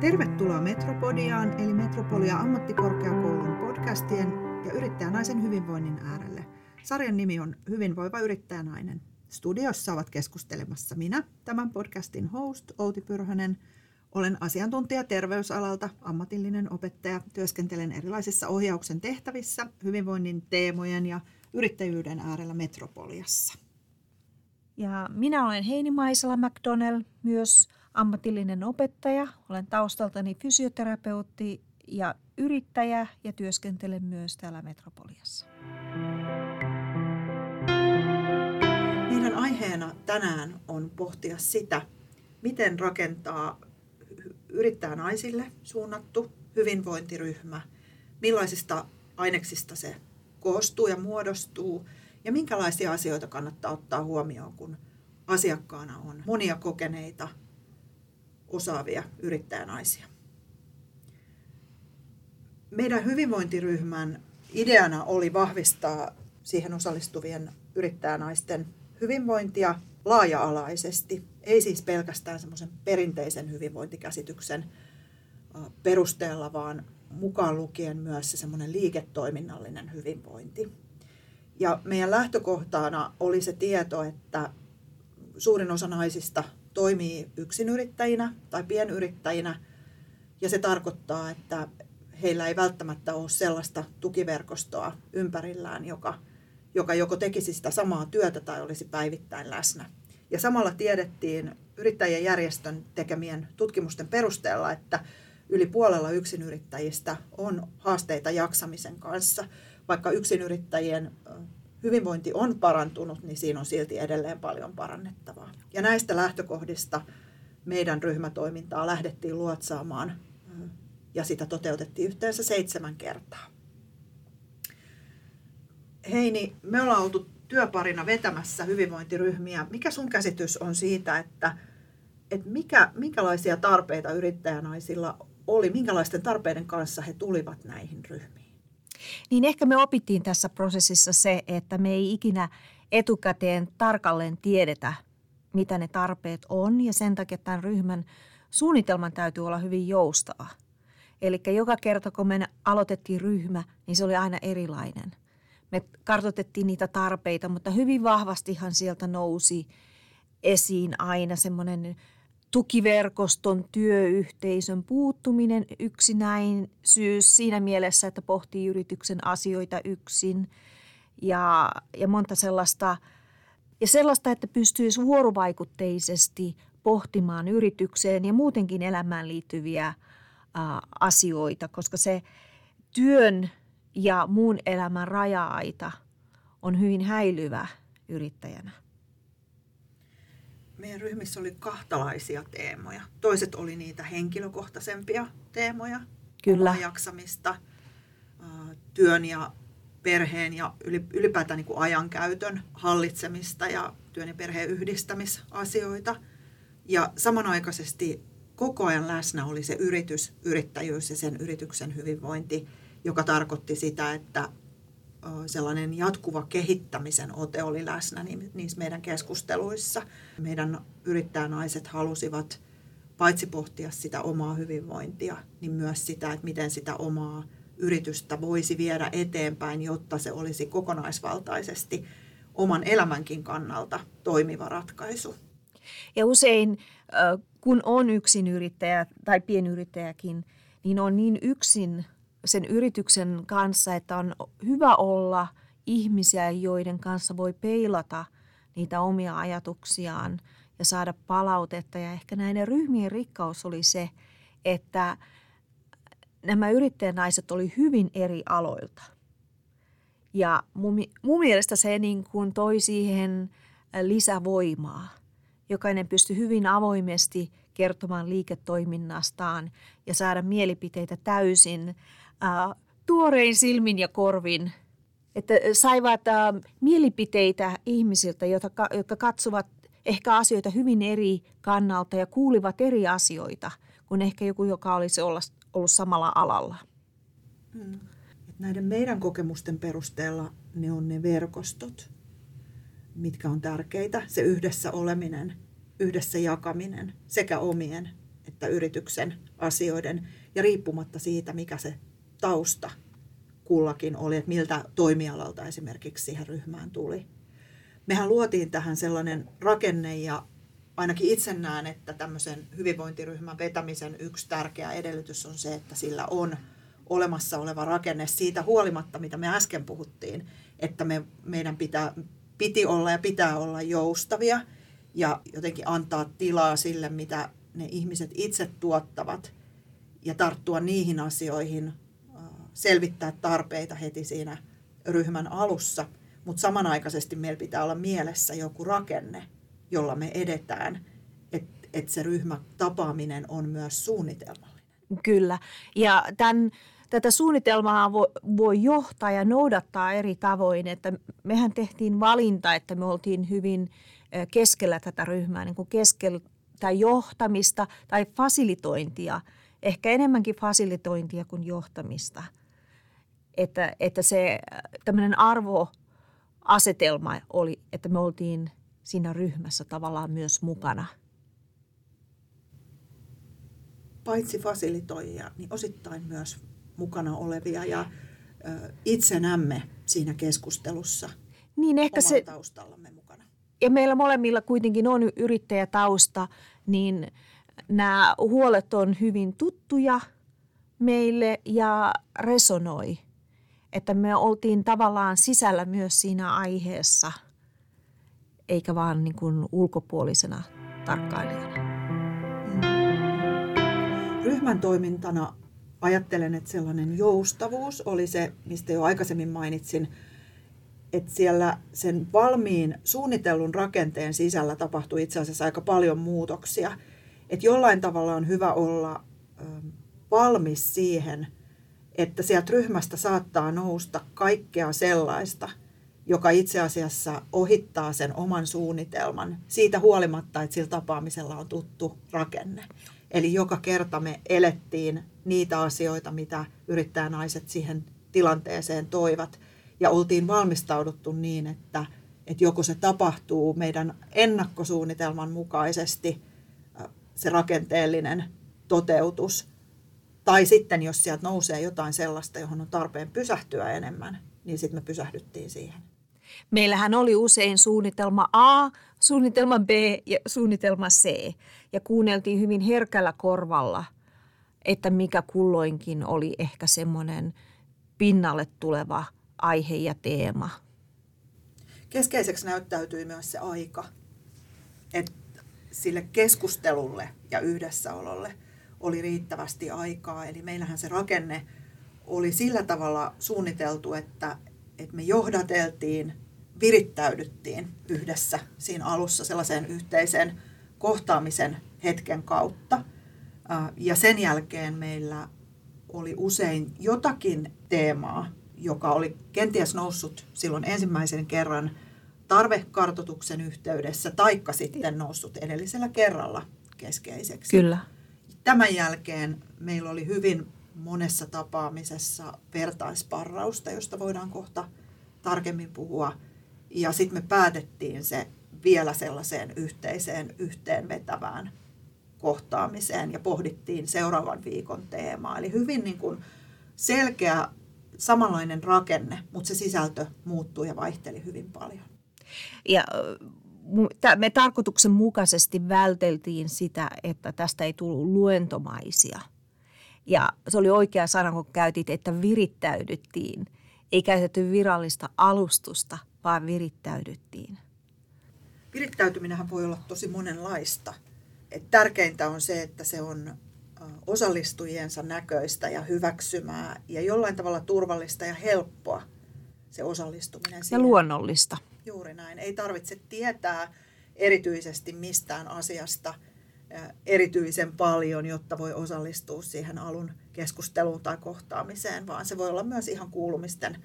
Tervetuloa Metropodiaan eli Metropolia ammattikorkeakoulun podcastien ja yrittäjänaisen hyvinvoinnin äärelle. Sarjan nimi on Hyvinvoiva yrittäjänainen. Studiossa ovat keskustelemassa minä, tämän podcastin host Outi Pyrhönen. Olen asiantuntija terveysalalta, ammatillinen opettaja, työskentelen erilaisissa ohjauksen tehtävissä, hyvinvoinnin teemojen ja yrittäjyyden äärellä Metropoliassa. Ja minä olen Heini Maisala McDonnell, myös ammatillinen opettaja. Olen taustaltani fysioterapeutti ja yrittäjä ja työskentelen myös täällä Metropoliassa. Meidän aiheena tänään on pohtia sitä, miten rakentaa yrittäjänaisille suunnattu hyvinvointiryhmä, millaisista aineksista se koostuu ja muodostuu ja minkälaisia asioita kannattaa ottaa huomioon, kun asiakkaana on monia kokeneita osaavia yrittäjänaisia. Meidän hyvinvointiryhmän ideana oli vahvistaa siihen osallistuvien yrittäjänaisten hyvinvointia laaja-alaisesti, ei siis pelkästään semmoisen perinteisen hyvinvointikäsityksen perusteella, vaan mukaan lukien myös se semmoinen liiketoiminnallinen hyvinvointi. Ja meidän lähtökohtana oli se tieto, että suurin osa naisista toimii yksinyrittäjinä tai pienyrittäjinä. Ja se tarkoittaa, että heillä ei välttämättä ole sellaista tukiverkostoa ympärillään, joka, joka joko tekisi sitä samaa työtä tai olisi päivittäin läsnä. Ja samalla tiedettiin yrittäjien järjestön tekemien tutkimusten perusteella, että yli puolella yksinyrittäjistä on haasteita jaksamisen kanssa. Vaikka yksinyrittäjien hyvinvointi on parantunut, niin siinä on silti edelleen paljon parannettavaa. Ja näistä lähtökohdista meidän ryhmätoimintaa lähdettiin luotsaamaan ja sitä toteutettiin yhteensä seitsemän kertaa. Heini, me ollaan oltu työparina vetämässä hyvinvointiryhmiä. Mikä sun käsitys on siitä, että, että mikä, minkälaisia tarpeita yrittäjänaisilla oli, minkälaisten tarpeiden kanssa he tulivat näihin ryhmiin? Niin ehkä me opittiin tässä prosessissa se, että me ei ikinä etukäteen tarkalleen tiedetä, mitä ne tarpeet on ja sen takia tämän ryhmän suunnitelman täytyy olla hyvin joustava. Eli joka kerta, kun me aloitettiin ryhmä, niin se oli aina erilainen. Me kartoitettiin niitä tarpeita, mutta hyvin vahvastihan sieltä nousi esiin aina semmoinen tukiverkoston, työyhteisön puuttuminen, yksinäisyys siinä mielessä, että pohtii yrityksen asioita yksin. Ja, ja monta sellaista, ja sellaista, että pystyisi vuorovaikutteisesti pohtimaan yritykseen ja muutenkin elämään liittyviä asioita, koska se työn ja muun elämän raja-aita on hyvin häilyvä yrittäjänä meidän ryhmissä oli kahtalaisia teemoja. Toiset oli niitä henkilökohtaisempia teemoja, Kyllä. jaksamista, työn ja perheen ja ylipäätään niin kuin ajankäytön hallitsemista ja työn ja perheen yhdistämisasioita. Ja samanaikaisesti koko ajan läsnä oli se yritys, yrittäjyys ja sen yrityksen hyvinvointi, joka tarkoitti sitä, että sellainen jatkuva kehittämisen ote oli läsnä niissä meidän keskusteluissa. Meidän yrittäjänaiset halusivat paitsi pohtia sitä omaa hyvinvointia, niin myös sitä, että miten sitä omaa yritystä voisi viedä eteenpäin, jotta se olisi kokonaisvaltaisesti oman elämänkin kannalta toimiva ratkaisu. Ja usein, kun on yksin yrittäjä tai pienyrittäjäkin, niin on niin yksin sen yrityksen kanssa, että on hyvä olla ihmisiä, joiden kanssa voi peilata niitä omia ajatuksiaan ja saada palautetta. Ja ehkä näiden ryhmien rikkaus oli se, että nämä yrittäjänaiset oli hyvin eri aloilta. Ja mun, mun mielestä se niin kuin toi siihen lisävoimaa. Jokainen pystyi hyvin avoimesti kertomaan liiketoiminnastaan ja saada mielipiteitä täysin äh, tuorein silmin ja korvin, että saivat äh, mielipiteitä ihmisiltä, jotka, jotka katsovat ehkä asioita hyvin eri kannalta ja kuulivat eri asioita kuin ehkä joku, joka olisi ollut samalla alalla. Hmm. Näiden meidän kokemusten perusteella ne on ne verkostot, mitkä on tärkeitä. Se yhdessä oleminen, yhdessä jakaminen sekä omien että yrityksen asioiden ja riippumatta siitä, mikä se tausta kullakin oli, että miltä toimialalta esimerkiksi siihen ryhmään tuli. Mehän luotiin tähän sellainen rakenne ja ainakin itse näen, että tämmöisen hyvinvointiryhmän vetämisen yksi tärkeä edellytys on se, että sillä on olemassa oleva rakenne siitä huolimatta, mitä me äsken puhuttiin, että me, meidän pitää, piti olla ja pitää olla joustavia ja jotenkin antaa tilaa sille, mitä ne ihmiset itse tuottavat ja tarttua niihin asioihin, selvittää tarpeita heti siinä ryhmän alussa, mutta samanaikaisesti meillä pitää olla mielessä joku rakenne, jolla me edetään, että et se ryhmätapaaminen on myös suunnitelmallinen. Kyllä, ja tämän, tätä suunnitelmaa voi, voi johtaa ja noudattaa eri tavoin, että mehän tehtiin valinta, että me oltiin hyvin keskellä tätä ryhmää, niin kuin keskellä tai johtamista tai fasilitointia, ehkä enemmänkin fasilitointia kuin johtamista. Että, että se tämmöinen arvoasetelma oli, että me oltiin siinä ryhmässä tavallaan myös mukana. Paitsi fasilitoijia, niin osittain myös mukana olevia ja itsenämme siinä keskustelussa niin ehkä se, taustallamme mukana. Ja meillä molemmilla kuitenkin on yrittäjätausta, niin nämä huolet on hyvin tuttuja meille ja resonoi. Että me oltiin tavallaan sisällä myös siinä aiheessa, eikä vaan niin kuin ulkopuolisena tarkkailijana. Ryhmän toimintana ajattelen, että sellainen joustavuus oli se, mistä jo aikaisemmin mainitsin, että siellä sen valmiin suunnitellun rakenteen sisällä tapahtui itse asiassa aika paljon muutoksia. Että jollain tavalla on hyvä olla valmis siihen, että sieltä ryhmästä saattaa nousta kaikkea sellaista, joka itse asiassa ohittaa sen oman suunnitelman siitä huolimatta, että sillä tapaamisella on tuttu rakenne. Eli joka kerta me elettiin niitä asioita, mitä yrittäjänaiset siihen tilanteeseen toivat. Ja oltiin valmistauduttu niin, että, että joko se tapahtuu meidän ennakkosuunnitelman mukaisesti, se rakenteellinen toteutus, tai sitten jos sieltä nousee jotain sellaista, johon on tarpeen pysähtyä enemmän, niin sitten me pysähdyttiin siihen. Meillähän oli usein suunnitelma A, suunnitelma B ja suunnitelma C. Ja kuunneltiin hyvin herkällä korvalla, että mikä kulloinkin oli ehkä semmoinen pinnalle tuleva aihe ja teema. Keskeiseksi näyttäytyi myös se aika, että sille keskustelulle ja yhdessäololle oli riittävästi aikaa. Eli meillähän se rakenne oli sillä tavalla suunniteltu, että, että me johdateltiin – virittäydyttiin yhdessä siinä alussa sellaiseen yhteiseen kohtaamisen hetken kautta. Ja sen jälkeen meillä oli usein jotakin teemaa, joka oli kenties noussut silloin ensimmäisen kerran tarvekartoituksen yhteydessä, taikka sitten noussut edellisellä kerralla keskeiseksi. Kyllä. Tämän jälkeen meillä oli hyvin monessa tapaamisessa vertaisparrausta, josta voidaan kohta tarkemmin puhua – ja sitten me päätettiin se vielä sellaiseen yhteiseen yhteenvetävään kohtaamiseen ja pohdittiin seuraavan viikon teemaa. Eli hyvin niin kuin selkeä samanlainen rakenne, mutta se sisältö muuttui ja vaihteli hyvin paljon. Ja me tarkoituksen mukaisesti välteltiin sitä, että tästä ei tullut luentomaisia. Ja se oli oikea sana, kun käytit, että virittäydyttiin. Ei käytetty virallista alustusta, vaan virittäydyttiin? Virittäytyminenhän voi olla tosi monenlaista. Et tärkeintä on se, että se on osallistujiensa näköistä ja hyväksymää ja jollain tavalla turvallista ja helppoa se osallistuminen. Siihen. Ja luonnollista. Juuri näin. Ei tarvitse tietää erityisesti mistään asiasta erityisen paljon, jotta voi osallistua siihen alun keskusteluun tai kohtaamiseen, vaan se voi olla myös ihan kuulumisten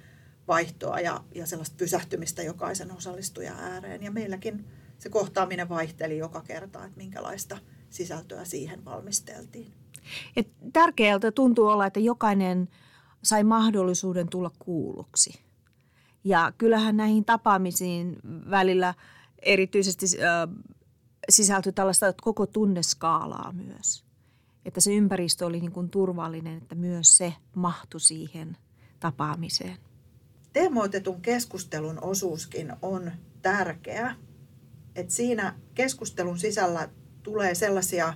vaihtoa ja, ja sellaista pysähtymistä jokaisen osallistujan ääreen. Ja meilläkin se kohtaaminen vaihteli joka kerta, että minkälaista sisältöä siihen valmisteltiin. Ja tärkeältä tuntuu olla, että jokainen sai mahdollisuuden tulla kuulluksi. Ja kyllähän näihin tapaamisiin välillä erityisesti äh, sisältyi tällaista koko tunneskaalaa myös. että se ympäristö oli niin kuin turvallinen, että myös se mahtui siihen tapaamiseen. Teemoitetun keskustelun osuuskin on tärkeä. Että siinä keskustelun sisällä tulee sellaisia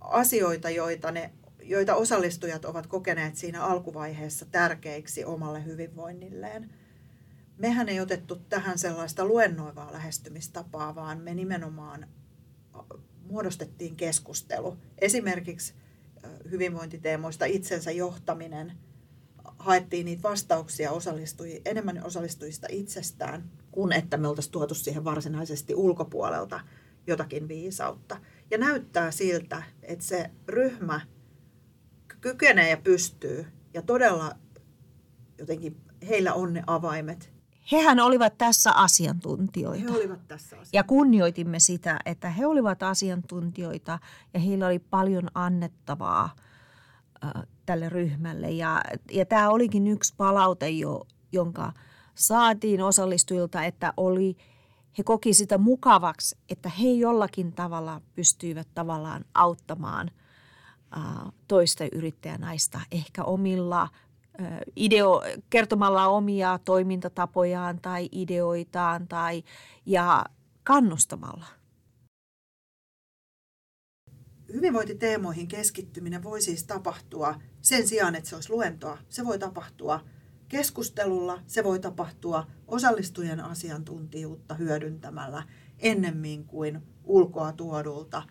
asioita, joita, ne, joita osallistujat ovat kokeneet siinä alkuvaiheessa tärkeiksi omalle hyvinvoinnilleen. Mehän ei otettu tähän sellaista luennoivaa lähestymistapaa, vaan me nimenomaan muodostettiin keskustelu. Esimerkiksi hyvinvointiteemoista itsensä johtaminen. Haettiin niitä vastauksia osallistui, enemmän osallistujista itsestään, kuin että me oltaisiin tuotu siihen varsinaisesti ulkopuolelta jotakin viisautta. Ja näyttää siltä, että se ryhmä kykenee ja pystyy ja todella jotenkin heillä on ne avaimet hehän olivat tässä asiantuntijoita. He olivat tässä asiantuntijoita. Ja kunnioitimme sitä, että he olivat asiantuntijoita ja heillä oli paljon annettavaa äh, tälle ryhmälle. Ja, ja tämä olikin yksi palaute, jo, jonka saatiin osallistujilta, että oli, he koki sitä mukavaksi, että he jollakin tavalla pystyivät tavallaan auttamaan äh, toista yrittäjänaista ehkä omilla ideo, kertomalla omia toimintatapojaan tai ideoitaan tai, ja kannustamalla. Hyvinvointiteemoihin keskittyminen voi siis tapahtua sen sijaan, että se olisi luentoa. Se voi tapahtua keskustelulla, se voi tapahtua osallistujen asiantuntijuutta hyödyntämällä ennemmin kuin ulkoa tuodulta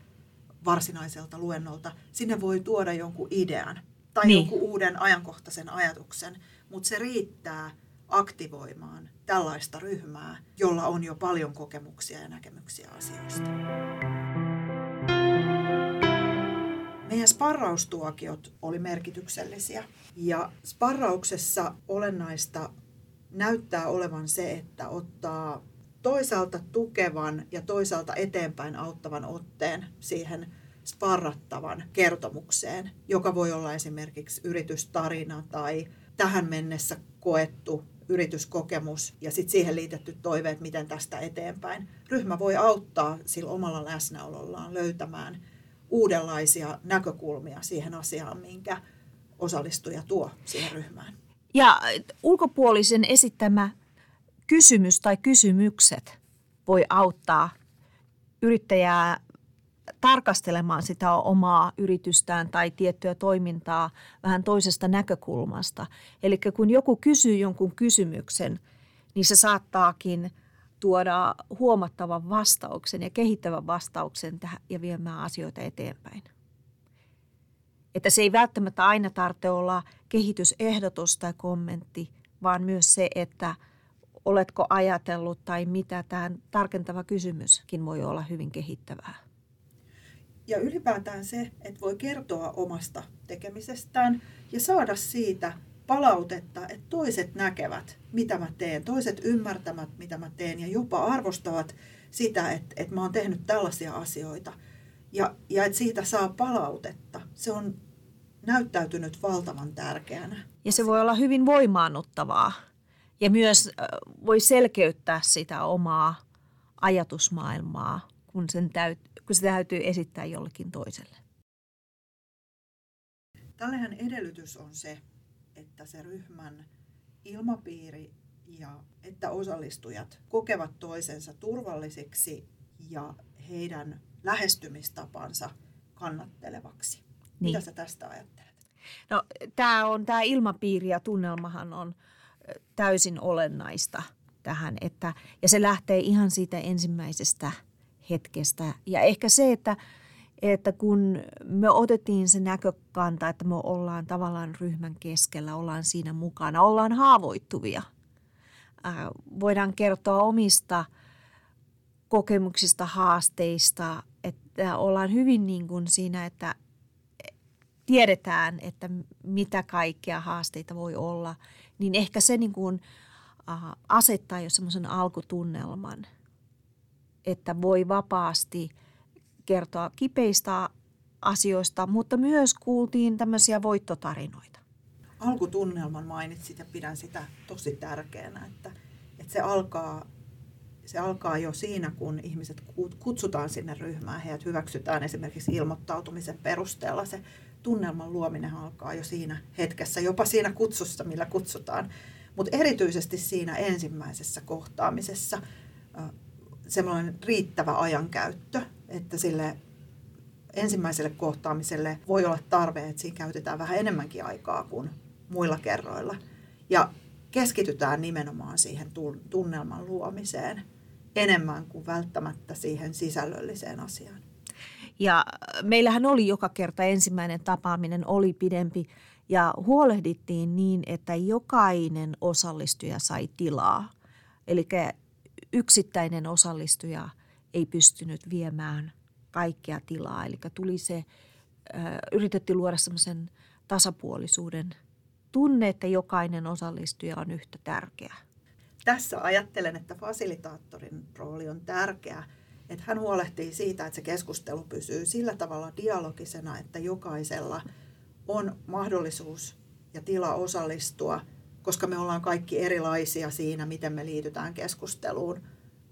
varsinaiselta luennolta. Sinne voi tuoda jonkun idean tai niin. jonkun uuden ajankohtaisen ajatuksen, mutta se riittää aktivoimaan tällaista ryhmää, jolla on jo paljon kokemuksia ja näkemyksiä asioista. Meidän sparraustuokiot oli merkityksellisiä ja sparrauksessa olennaista näyttää olevan se, että ottaa toisaalta tukevan ja toisaalta eteenpäin auttavan otteen siihen sparrattavan kertomukseen, joka voi olla esimerkiksi yritystarina tai tähän mennessä koettu yrityskokemus ja sitten siihen liitetty toiveet, miten tästä eteenpäin. Ryhmä voi auttaa sillä omalla läsnäolollaan löytämään uudenlaisia näkökulmia siihen asiaan, minkä osallistuja tuo siihen ryhmään. Ja ulkopuolisen esittämä kysymys tai kysymykset voi auttaa yrittäjää tarkastelemaan sitä omaa yritystään tai tiettyä toimintaa vähän toisesta näkökulmasta. Eli kun joku kysyy jonkun kysymyksen, niin se saattaakin tuoda huomattavan vastauksen ja kehittävän vastauksen tähän ja viemään asioita eteenpäin. Että se ei välttämättä aina tarvitse olla kehitysehdotus tai kommentti, vaan myös se, että oletko ajatellut tai mitä tämä tarkentava kysymyskin voi olla hyvin kehittävää. Ja ylipäätään se, että voi kertoa omasta tekemisestään ja saada siitä palautetta, että toiset näkevät, mitä mä teen, toiset ymmärtävät, mitä mä teen ja jopa arvostavat sitä, että, että mä oon tehnyt tällaisia asioita. Ja, ja että siitä saa palautetta. Se on näyttäytynyt valtavan tärkeänä. Ja se voi olla hyvin voimaannuttavaa ja myös voi selkeyttää sitä omaa ajatusmaailmaa, kun sen täytyy kun se täytyy esittää jollekin toiselle. Tällähän edellytys on se, että se ryhmän ilmapiiri ja että osallistujat kokevat toisensa turvallisiksi ja heidän lähestymistapansa kannattelevaksi. Niin. Mitä sä tästä ajattelet? No, tämä on tämä ilmapiiri ja tunnelmahan on täysin olennaista tähän, että, ja se lähtee ihan siitä ensimmäisestä hetkestä. Ja ehkä se, että, että kun me otettiin se näkökanta, että me ollaan tavallaan ryhmän keskellä, ollaan siinä mukana, ollaan haavoittuvia. Ää, voidaan kertoa omista kokemuksista, haasteista, että ollaan hyvin niin kuin siinä, että tiedetään, että mitä kaikkea haasteita voi olla, niin ehkä se niin kuin, asettaa jo semmoisen alkutunnelman – että voi vapaasti kertoa kipeistä asioista, mutta myös kuultiin tämmöisiä voittotarinoita. Alkutunnelman mainitsit ja pidän sitä tosi tärkeänä, että, että se alkaa se alkaa jo siinä, kun ihmiset kutsutaan sinne ryhmään, heidät hyväksytään esimerkiksi ilmoittautumisen perusteella. Se tunnelman luominen alkaa jo siinä hetkessä, jopa siinä kutsussa, millä kutsutaan. Mutta erityisesti siinä ensimmäisessä kohtaamisessa semmoinen riittävä ajankäyttö, että sille ensimmäiselle kohtaamiselle voi olla tarve, että siinä käytetään vähän enemmänkin aikaa kuin muilla kerroilla. Ja keskitytään nimenomaan siihen tunnelman luomiseen enemmän kuin välttämättä siihen sisällölliseen asiaan. Ja meillähän oli joka kerta ensimmäinen tapaaminen, oli pidempi ja huolehdittiin niin, että jokainen osallistuja sai tilaa. Eli yksittäinen osallistuja ei pystynyt viemään kaikkea tilaa. Eli tuli se, yritettiin luoda semmoisen tasapuolisuuden tunne, että jokainen osallistuja on yhtä tärkeä. Tässä ajattelen, että fasilitaattorin rooli on tärkeä, että hän huolehtii siitä, että se keskustelu pysyy sillä tavalla dialogisena, että jokaisella on mahdollisuus ja tila osallistua, koska me ollaan kaikki erilaisia siinä, miten me liitytään keskusteluun,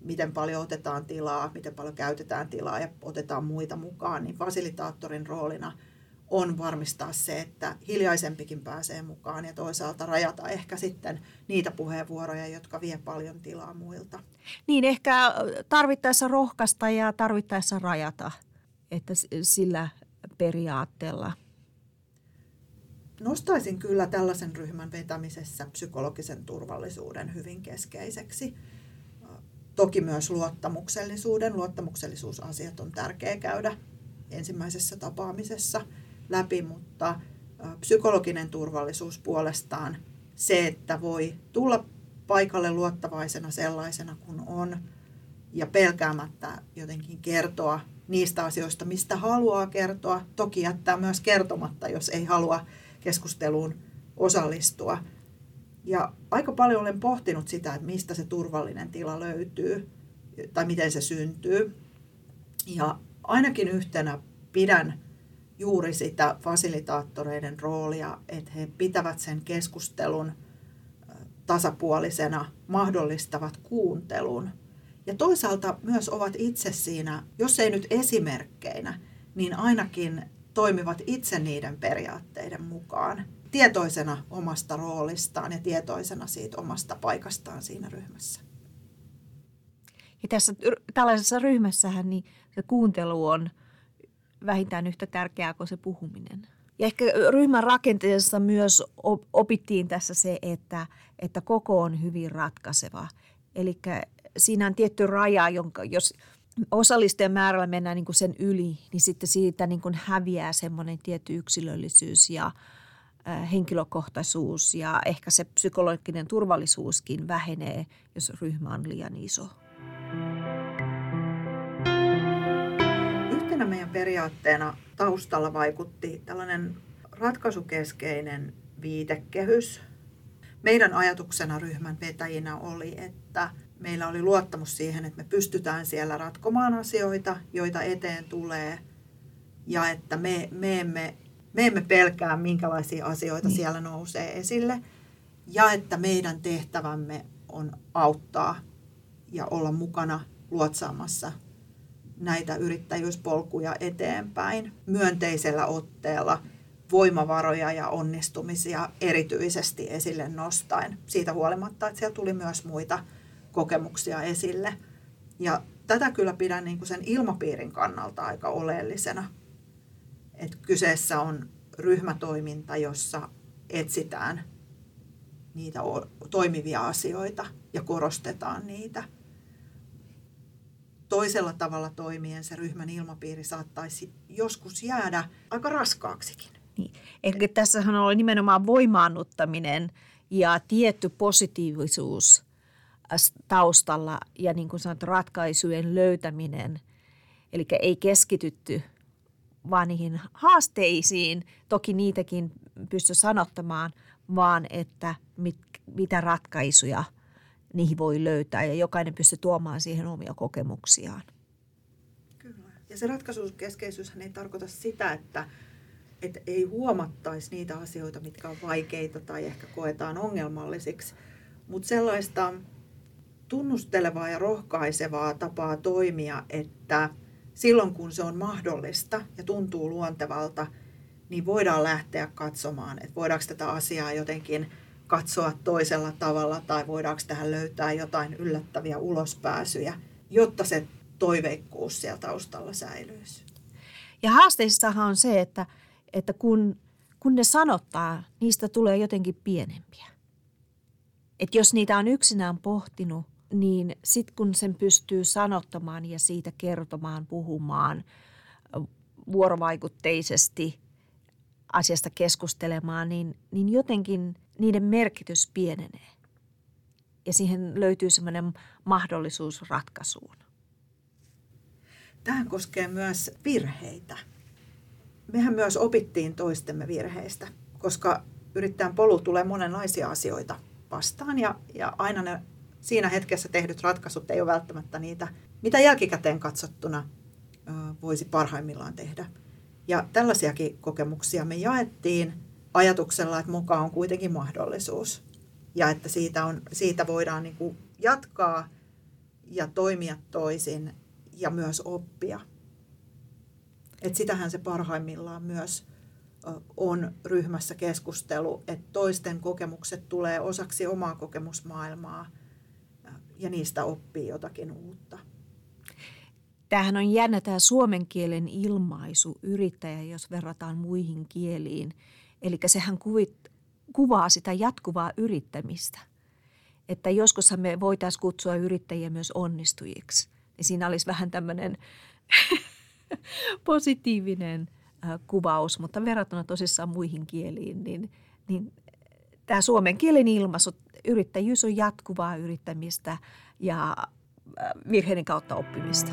miten paljon otetaan tilaa, miten paljon käytetään tilaa ja otetaan muita mukaan, niin fasilitaattorin roolina – on varmistaa se, että hiljaisempikin pääsee mukaan ja toisaalta rajata ehkä sitten niitä puheenvuoroja, jotka vie paljon tilaa muilta. Niin, ehkä tarvittaessa rohkaista ja tarvittaessa rajata, että sillä periaatteella. Nostaisin kyllä tällaisen ryhmän vetämisessä psykologisen turvallisuuden hyvin keskeiseksi. Toki myös luottamuksellisuuden. Luottamuksellisuusasiat on tärkeä käydä ensimmäisessä tapaamisessa – läpi, mutta psykologinen turvallisuus puolestaan se, että voi tulla paikalle luottavaisena sellaisena kuin on ja pelkäämättä jotenkin kertoa niistä asioista, mistä haluaa kertoa. Toki jättää myös kertomatta, jos ei halua keskusteluun osallistua. Ja aika paljon olen pohtinut sitä, että mistä se turvallinen tila löytyy tai miten se syntyy. Ja ainakin yhtenä pidän juuri sitä fasilitaattoreiden roolia, että he pitävät sen keskustelun tasapuolisena, mahdollistavat kuuntelun. Ja toisaalta myös ovat itse siinä, jos ei nyt esimerkkeinä, niin ainakin toimivat itse niiden periaatteiden mukaan tietoisena omasta roolistaan ja tietoisena siitä omasta paikastaan siinä ryhmässä. Ja tässä tällaisessa ryhmässähän niin se kuuntelu on vähintään yhtä tärkeää kuin se puhuminen. Ja ehkä ryhmän rakenteessa myös opittiin tässä se, että, että koko on hyvin ratkaiseva. Eli siinä on tietty raja, jonka jos osallisten määrällä mennään niin kuin sen yli, niin sitten siitä niin kuin häviää semmoinen tietty yksilöllisyys ja henkilökohtaisuus ja ehkä se psykologinen turvallisuuskin vähenee, jos ryhmä on liian iso. yhtenä meidän periaatteena taustalla vaikutti tällainen ratkaisukeskeinen viitekehys. Meidän ajatuksena ryhmän vetäjinä oli, että meillä oli luottamus siihen, että me pystytään siellä ratkomaan asioita, joita eteen tulee, ja että me, me, emme, me emme pelkää, minkälaisia asioita niin. siellä nousee esille, ja että meidän tehtävämme on auttaa ja olla mukana luotsaamassa näitä yrittäjyyspolkuja eteenpäin myönteisellä otteella voimavaroja ja onnistumisia erityisesti esille nostaen. Siitä huolimatta, että siellä tuli myös muita kokemuksia esille. Ja tätä kyllä pidän niin kuin sen ilmapiirin kannalta aika oleellisena. Että kyseessä on ryhmätoiminta, jossa etsitään niitä toimivia asioita ja korostetaan niitä – toisella tavalla toimien se ryhmän ilmapiiri saattaisi joskus jäädä aika raskaaksikin. Niin. Tässähän on nimenomaan voimaannuttaminen ja tietty positiivisuus taustalla ja niin kuin sanot, ratkaisujen löytäminen. Eli ei keskitytty vaan niihin haasteisiin, toki niitäkin pysty sanottamaan, vaan että mit, mitä ratkaisuja – niihin voi löytää ja jokainen pystyy tuomaan siihen omia kokemuksiaan. Kyllä. Ja se ratkaisukeskeisyys ei tarkoita sitä, että, että ei huomattaisi niitä asioita, mitkä on vaikeita tai ehkä koetaan ongelmallisiksi, mutta sellaista tunnustelevaa ja rohkaisevaa tapaa toimia, että silloin kun se on mahdollista ja tuntuu luontevalta, niin voidaan lähteä katsomaan, että voidaanko tätä asiaa jotenkin katsoa toisella tavalla tai voidaanko tähän löytää jotain yllättäviä ulospääsyjä, jotta se toiveikkuus siellä taustalla säilyisi. Ja haasteissahan on se, että, että kun, kun ne sanottaa, niistä tulee jotenkin pienempiä. Että jos niitä on yksinään pohtinut, niin sitten kun sen pystyy sanottamaan ja siitä kertomaan, puhumaan vuorovaikutteisesti, asiasta keskustelemaan, niin, niin jotenkin niiden merkitys pienenee. Ja siihen löytyy semmoinen mahdollisuus ratkaisuun. Tähän koskee myös virheitä. Mehän myös opittiin toistemme virheistä, koska yrittäjän polu tulee monenlaisia asioita vastaan ja, ja aina ne siinä hetkessä tehdyt ratkaisut ei ole välttämättä niitä, mitä jälkikäteen katsottuna voisi parhaimmillaan tehdä. Ja tällaisiakin kokemuksia me jaettiin ajatuksella, että mukaan on kuitenkin mahdollisuus ja että siitä, on, siitä voidaan niin kuin jatkaa ja toimia toisin ja myös oppia. Et sitähän se parhaimmillaan myös on ryhmässä keskustelu, että toisten kokemukset tulee osaksi omaa kokemusmaailmaa ja niistä oppii jotakin uutta. Tämähän on jännä tämä suomen kielen ilmaisu yrittäjä, jos verrataan muihin kieliin. Eli sehän kuvit, kuvaa sitä jatkuvaa yrittämistä. Että joskus me voitaisiin kutsua yrittäjiä myös onnistujiksi. Niin siinä olisi vähän tämmöinen positiivinen kuvaus, mutta verrattuna tosissaan muihin kieliin, niin, niin tämä suomen kielen ilmaisu, yrittäjyys on jatkuvaa yrittämistä ja virheiden kautta oppimista.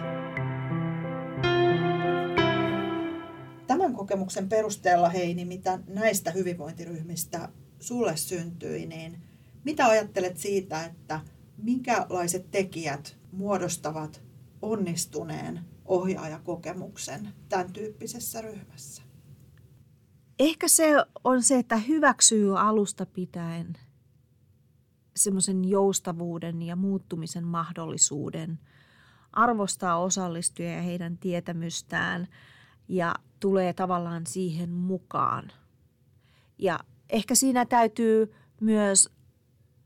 Tämän kokemuksen perusteella, Heini, mitä näistä hyvinvointiryhmistä sulle syntyi, niin mitä ajattelet siitä, että minkälaiset tekijät muodostavat onnistuneen ohjaajakokemuksen tämän tyyppisessä ryhmässä? Ehkä se on se, että hyväksyy alusta pitäen semmoisen joustavuuden ja muuttumisen mahdollisuuden, arvostaa osallistujia ja heidän tietämystään ja tulee tavallaan siihen mukaan. Ja ehkä siinä täytyy myös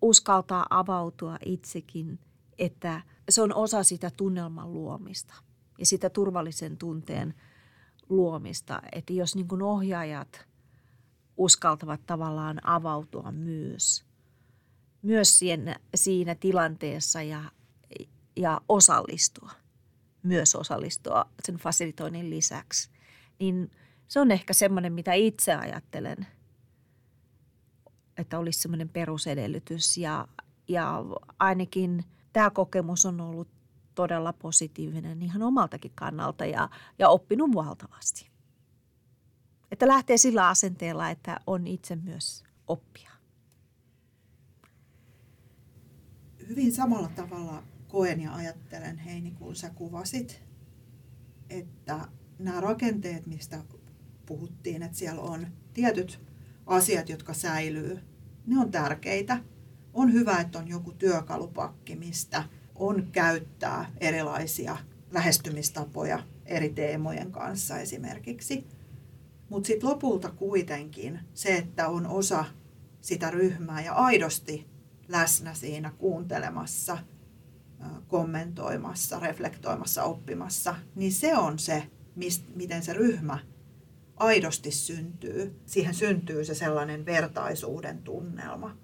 uskaltaa avautua itsekin, että se on osa sitä tunnelman luomista ja sitä turvallisen tunteen luomista. Että jos niin ohjaajat uskaltavat tavallaan avautua myös, myös siinä, siinä tilanteessa ja, ja osallistua, myös osallistua sen fasilitoinnin lisäksi, niin se on ehkä semmoinen, mitä itse ajattelen, että olisi semmoinen perusedellytys ja, ja ainakin tämä kokemus on ollut todella positiivinen ihan omaltakin kannalta ja, ja oppinut valtavasti. Että lähtee sillä asenteella, että on itse myös oppia. Hyvin samalla tavalla koen ja ajattelen, Heini, kun sä kuvasit, että nämä rakenteet, mistä puhuttiin, että siellä on tietyt asiat, jotka säilyy, ne on tärkeitä. On hyvä, että on joku työkalupakki, mistä – on käyttää erilaisia lähestymistapoja eri teemojen kanssa esimerkiksi. Mutta sitten lopulta kuitenkin se, että on osa sitä ryhmää ja aidosti läsnä siinä kuuntelemassa, kommentoimassa, reflektoimassa, oppimassa, niin se on se, mist, miten se ryhmä aidosti syntyy. Siihen syntyy se sellainen vertaisuuden tunnelma.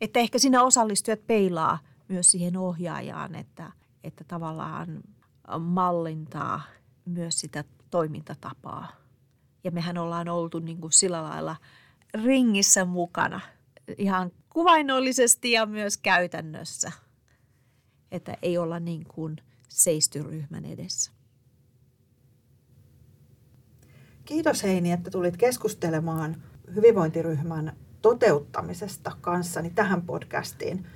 Että ehkä siinä osallistujat peilaa myös siihen ohjaajaan, että, että tavallaan mallintaa myös sitä toimintatapaa. Ja mehän ollaan oltu niin kuin sillä lailla ringissä mukana ihan kuvainnollisesti ja myös käytännössä. Että ei olla niin kuin seisty ryhmän edessä. Kiitos Heini, että tulit keskustelemaan hyvinvointiryhmän toteuttamisesta kanssani tähän podcastiin.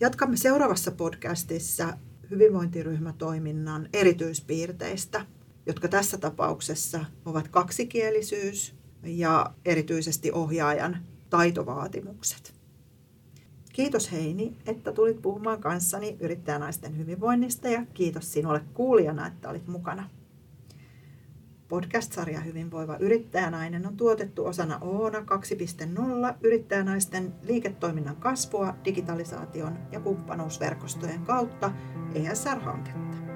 Jatkamme seuraavassa podcastissa hyvinvointiryhmätoiminnan erityispiirteistä, jotka tässä tapauksessa ovat kaksikielisyys ja erityisesti ohjaajan taitovaatimukset. Kiitos Heini, että tulit puhumaan kanssani yrittäjänaisten hyvinvoinnista ja kiitos sinulle kuulijana, että olit mukana. Podcast-sarja Hyvinvoiva yrittäjänainen on tuotettu osana Oona 2.0 yrittäjänaisten liiketoiminnan kasvua digitalisaation ja kumppanuusverkostojen kautta ESR-hanketta.